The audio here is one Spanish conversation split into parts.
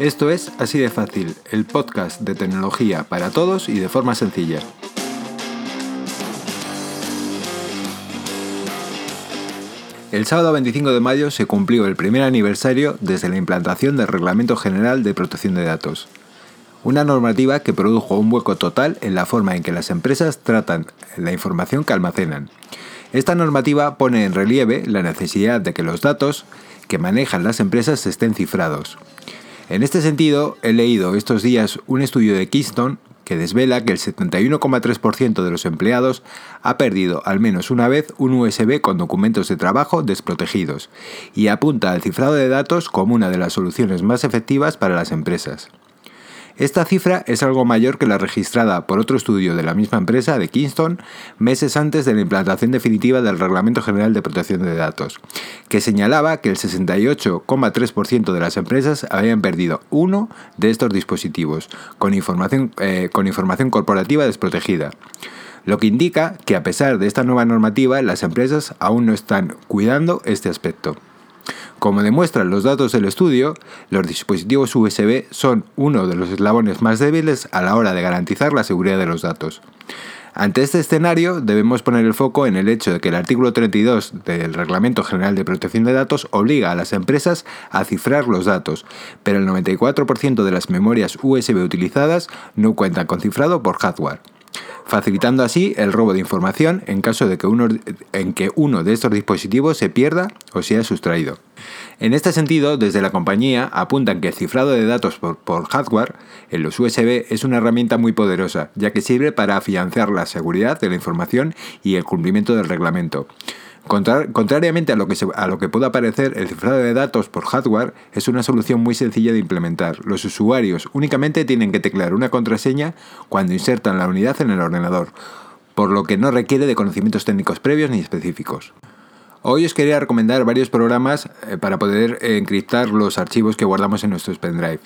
Esto es Así de Fácil, el podcast de tecnología para todos y de forma sencilla. El sábado 25 de mayo se cumplió el primer aniversario desde la implantación del Reglamento General de Protección de Datos, una normativa que produjo un hueco total en la forma en que las empresas tratan la información que almacenan. Esta normativa pone en relieve la necesidad de que los datos que manejan las empresas estén cifrados. En este sentido, he leído estos días un estudio de Keystone que desvela que el 71,3% de los empleados ha perdido al menos una vez un USB con documentos de trabajo desprotegidos y apunta al cifrado de datos como una de las soluciones más efectivas para las empresas. Esta cifra es algo mayor que la registrada por otro estudio de la misma empresa, de Kingston, meses antes de la implantación definitiva del Reglamento General de Protección de Datos, que señalaba que el 68,3% de las empresas habían perdido uno de estos dispositivos, con información, eh, con información corporativa desprotegida lo que indica que a pesar de esta nueva normativa, las empresas aún no están cuidando este aspecto. Como demuestran los datos del estudio, los dispositivos USB son uno de los eslabones más débiles a la hora de garantizar la seguridad de los datos. Ante este escenario, debemos poner el foco en el hecho de que el artículo 32 del Reglamento General de Protección de Datos obliga a las empresas a cifrar los datos, pero el 94% de las memorias USB utilizadas no cuentan con cifrado por hardware facilitando así el robo de información en caso de que uno, en que uno de estos dispositivos se pierda o sea sustraído. En este sentido, desde la compañía apuntan que el cifrado de datos por, por, hardware en los USB es una herramienta muy poderosa, ya que sirve para afianzar la seguridad de la información y el cumplimiento del reglamento. Contrariamente a lo, que pueda parecer, el cifrado de datos por hardware es una solución muy sencilla de implementar. Los usuarios únicamente tienen que teclear una contraseña cuando insertan la unidad en el ordenador, por lo que no requiere de conocimientos técnicos previos ni específicos. Hoy os quería recomendar varios programas eh, para poder encriptar los archivos que guardamos en nuestros pendrive.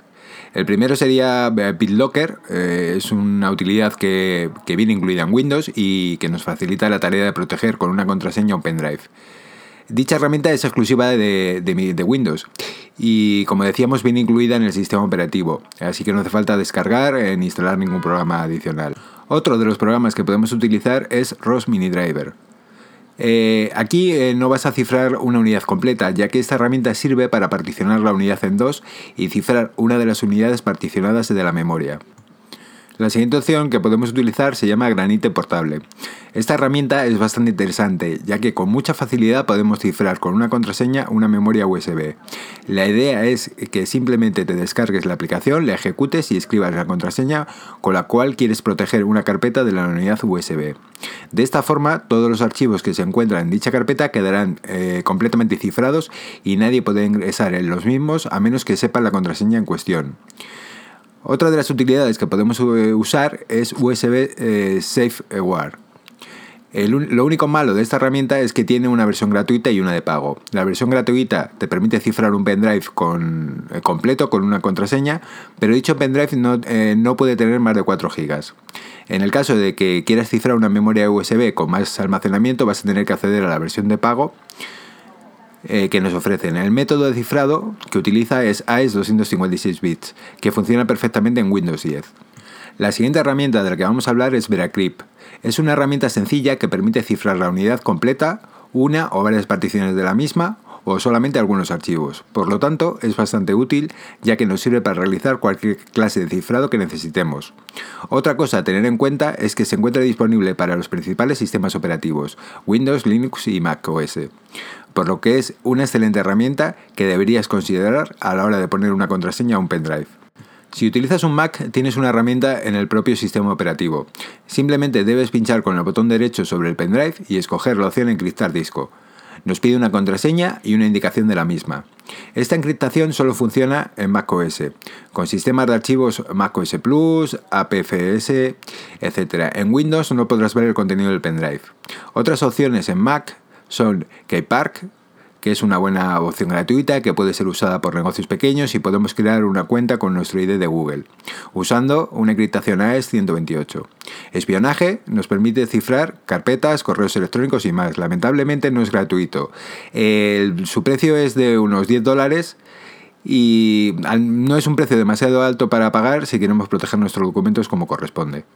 El primero sería eh, BitLocker, eh, es una utilidad que, viene incluida en Windows y que nos facilita la tarea de proteger con una contraseña un pendrive. Dicha herramienta es exclusiva de, de, Windows y como decíamos viene incluida en el sistema operativo, así que no hace falta descargar ni instalar ningún programa adicional. Otro de los programas que podemos utilizar es ROS Mini Driver. Eh, aquí eh, no vas a cifrar una unidad completa, ya que esta herramienta sirve para particionar la unidad en dos y cifrar una de las unidades particionadas de la memoria. La siguiente opción que podemos utilizar se llama Granite Portable. Esta herramienta es bastante interesante, ya que con mucha facilidad podemos cifrar con una contraseña una memoria USB. La idea es que simplemente te descargues la aplicación, la ejecutes y escribas la contraseña con la cual quieres proteger una carpeta de la unidad USB. De esta forma, todos los archivos que se encuentran en dicha carpeta quedarán eh, completamente cifrados y nadie podrá ingresar en los mismos a menos que sepa la contraseña en cuestión. Otra de las utilidades que podemos eh, usar es USB eh, SafeWare. lo único malo de esta herramienta es que tiene una versión gratuita y una de pago. La versión gratuita te permite cifrar un pendrive con, eh, completo con una contraseña, pero dicho pendrive no, no puede tener más de 4 GB. En el caso de que quieras cifrar una memoria USB con más almacenamiento, vas a tener que acceder a la versión de pago eh, que nos ofrecen. El método de cifrado que utiliza es AES 256 bits, que funciona perfectamente en Windows 10. La siguiente herramienta de la que vamos a hablar es Veracrypt. Es una herramienta sencilla que permite cifrar la unidad completa, una o varias particiones de la misma o solamente algunos archivos. Por lo tanto, es bastante útil ya que nos sirve para realizar cualquier clase de cifrado que necesitemos. Otra cosa a tener en cuenta es que se encuentra disponible para los principales sistemas operativos, Windows, Linux y Mac OS por lo que es una excelente herramienta que deberías considerar a la hora de poner una contraseña a un pendrive. Si utilizas un Mac, tienes una herramienta en el propio sistema operativo. Simplemente debes pinchar con el botón derecho sobre el pendrive y escoger la opción Encriptar disco. Nos pide una contraseña y una indicación de la misma. Esta encriptación solo funciona en macOS, con sistemas de archivos macOS Plus, APFS, etc. En Windows no podrás ver el contenido del pendrive. Otras opciones en Mac son Keypark, que es una buena opción gratuita que puede ser usada por negocios pequeños y podemos crear una cuenta con nuestro ID de Google, usando una encriptación AES 128. Espionaje nos permite cifrar carpetas, correos electrónicos y más. Lamentablemente no es gratuito. su precio es de unos 10 dólares y no es un precio demasiado alto para pagar si queremos proteger nuestros documentos como corresponde.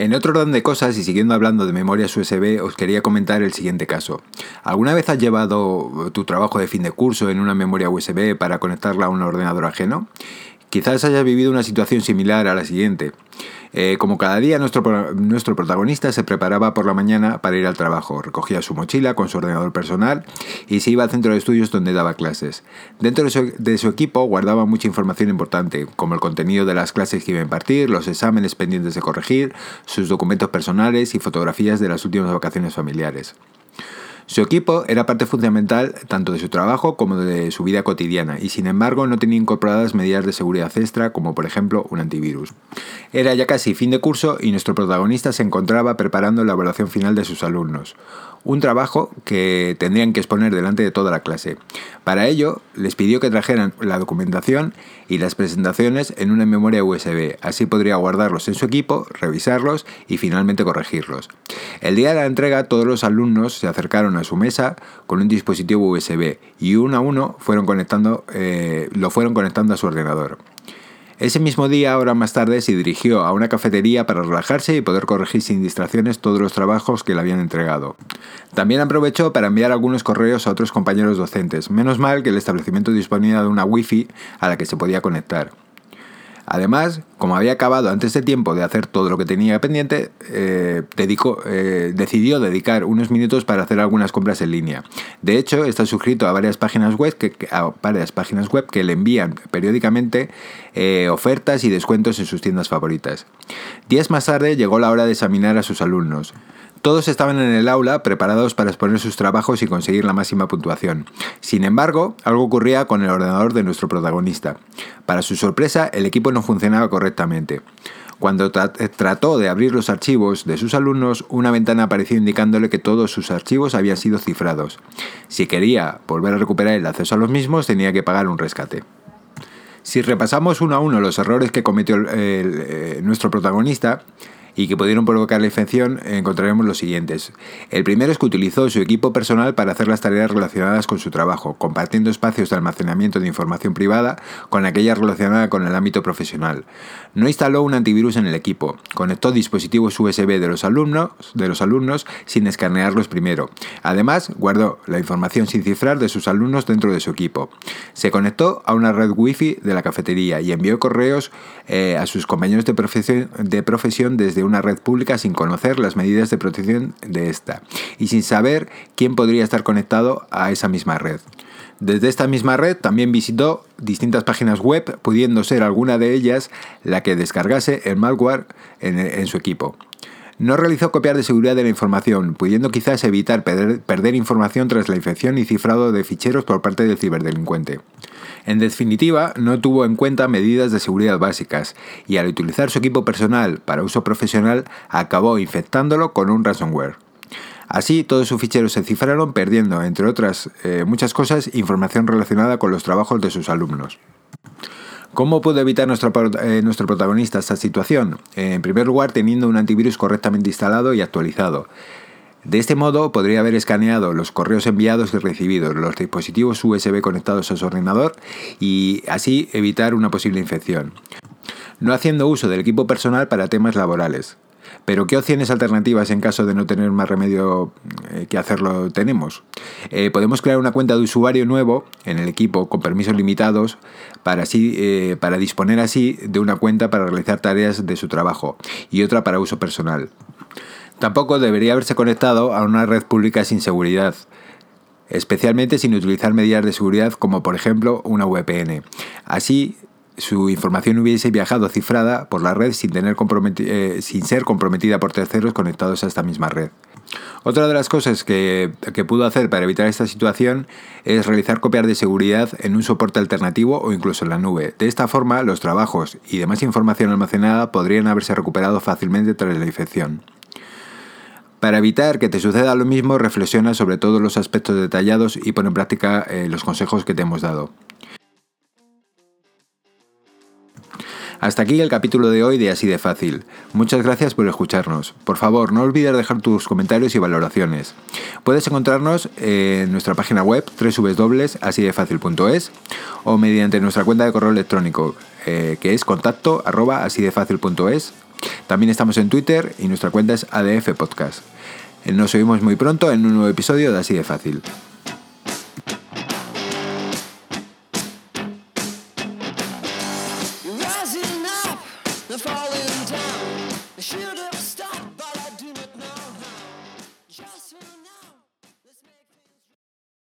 En otro orden de cosas, y siguiendo hablando de memorias USB, os quería comentar el siguiente caso. ¿Alguna vez has llevado tu trabajo de fin de curso en una memoria USB para conectarla a un ordenador ajeno? Quizás hayas vivido una situación similar a la siguiente. Eh, como cada día, nuestro, nuestro protagonista se preparaba por la mañana para ir al trabajo, recogía su mochila con su ordenador personal y se iba al centro de estudios donde daba clases. Dentro de su, de su equipo guardaba mucha información importante, como el contenido de las clases que iba a impartir, los exámenes pendientes de corregir, sus documentos personales y fotografías de las últimas vacaciones familiares. Su equipo era parte fundamental tanto de su trabajo como de su vida cotidiana y sin embargo no tenía incorporadas medidas de seguridad extra como por ejemplo un antivirus. Era ya casi fin de curso y nuestro protagonista se encontraba preparando la evaluación final de sus alumnos un trabajo que tendrían que exponer delante de toda la clase. Para ello, les pidió que trajeran la documentación y las presentaciones en una memoria USB, así podría guardarlos en su equipo, revisarlos y finalmente corregirlos. El día de la entrega, todos los alumnos se acercaron a su mesa con un dispositivo USB y uno a uno fueron conectando, eh, lo fueron conectando a su ordenador. Ese mismo día, ahora más tarde, se dirigió a una cafetería para relajarse y poder corregir sin distracciones todos los trabajos que le habían entregado. También aprovechó para enviar algunos correos a otros compañeros docentes. Menos mal que el establecimiento disponía de una wifi a la que se podía conectar. Además, como había acabado antes de tiempo de hacer todo lo que tenía pendiente, eh, eh, decidió dedicar unos minutos para hacer algunas compras en línea. De hecho, está suscrito a varias páginas web que, varias páginas web que le envían periódicamente eh, ofertas y descuentos en sus tiendas favoritas. Días más tarde llegó la hora de examinar a sus alumnos. Todos estaban en el aula preparados para exponer sus trabajos y conseguir la máxima puntuación. Sin embargo, algo ocurría con el ordenador de nuestro protagonista. Para su sorpresa, el equipo no funcionaba correctamente. Cuando trató de abrir los archivos de sus alumnos, una ventana apareció indicándole que todos sus archivos habían sido cifrados. Si quería volver a recuperar el acceso a los mismos, tenía que pagar un rescate. Si repasamos uno a uno los errores que cometió eh, nuestro protagonista, y que pudieron provocar la infección, encontraremos los siguientes. El primero es que utilizó su equipo personal para hacer las tareas relacionadas con su trabajo, compartiendo espacios de almacenamiento de información privada con aquellas relacionadas con el ámbito profesional. No instaló un antivirus en el equipo, conectó dispositivos USB de los alumnos, de los alumnos sin escanearlos primero. Además, guardó la información sin cifrar de sus alumnos dentro de su equipo. Se conectó a una red Wi-Fi de la cafetería y envió correos eh, a sus compañeros de profesión, de profesión desde una red pública sin conocer las medidas de protección de esta y sin saber quién podría estar conectado a esa misma red. Desde esta misma red también visitó distintas páginas web, pudiendo ser alguna de ellas la que descargase el malware en, su equipo. No realizó copiar de seguridad de la información, pudiendo quizás evitar perder, información tras la infección y cifrado de ficheros por parte del ciberdelincuente. En definitiva, no tuvo en cuenta medidas de seguridad básicas y al utilizar su equipo personal para uso profesional acabó infectándolo con un ransomware. Así, todos sus ficheros se cifraron perdiendo, entre otras eh, muchas cosas, información relacionada con los trabajos de sus alumnos. ¿Cómo pudo evitar nuestro, eh, nuestro protagonista esta situación? en primer lugar, teniendo un antivirus correctamente instalado y actualizado. De este modo podría haber escaneado los correos enviados y recibidos, los dispositivos USB conectados a su ordenador y así evitar una posible infección. No haciendo uso del equipo personal para temas laborales. Pero ¿qué opciones alternativas en caso de no tener más remedio eh, que hacerlo tenemos? Eh, podemos crear una cuenta de usuario nuevo en el equipo con permisos limitados para, así, eh, para disponer así de una cuenta para realizar tareas de su trabajo y otra para uso personal. Tampoco debería haberse conectado a una red pública sin seguridad, especialmente sin utilizar medidas de seguridad como por ejemplo una VPN. Así, su información hubiese viajado cifrada por la red sin, tener eh, sin ser comprometida por terceros conectados a esta misma red. Otra de las cosas que, que, pudo hacer para evitar esta situación es realizar copias de seguridad en un soporte alternativo o incluso en la nube. De esta forma, los trabajos y demás información almacenada podrían haberse recuperado fácilmente tras la infección. Para evitar que te suceda lo mismo, reflexiona sobre todos los aspectos detallados y pone en práctica eh, los consejos que te hemos dado. Hasta aquí el capítulo de hoy de Así de Fácil. Muchas gracias por escucharnos. Por favor, no olvides dejar tus comentarios y valoraciones. Puedes encontrarnos en nuestra página web www.asidefacil.es o mediante nuestra cuenta de correo electrónico eh, que es contacto arroba. También estamos en Twitter y nuestra cuenta es ADF Podcast. Nos oímos muy pronto en un nuevo episodio de Así de Fácil.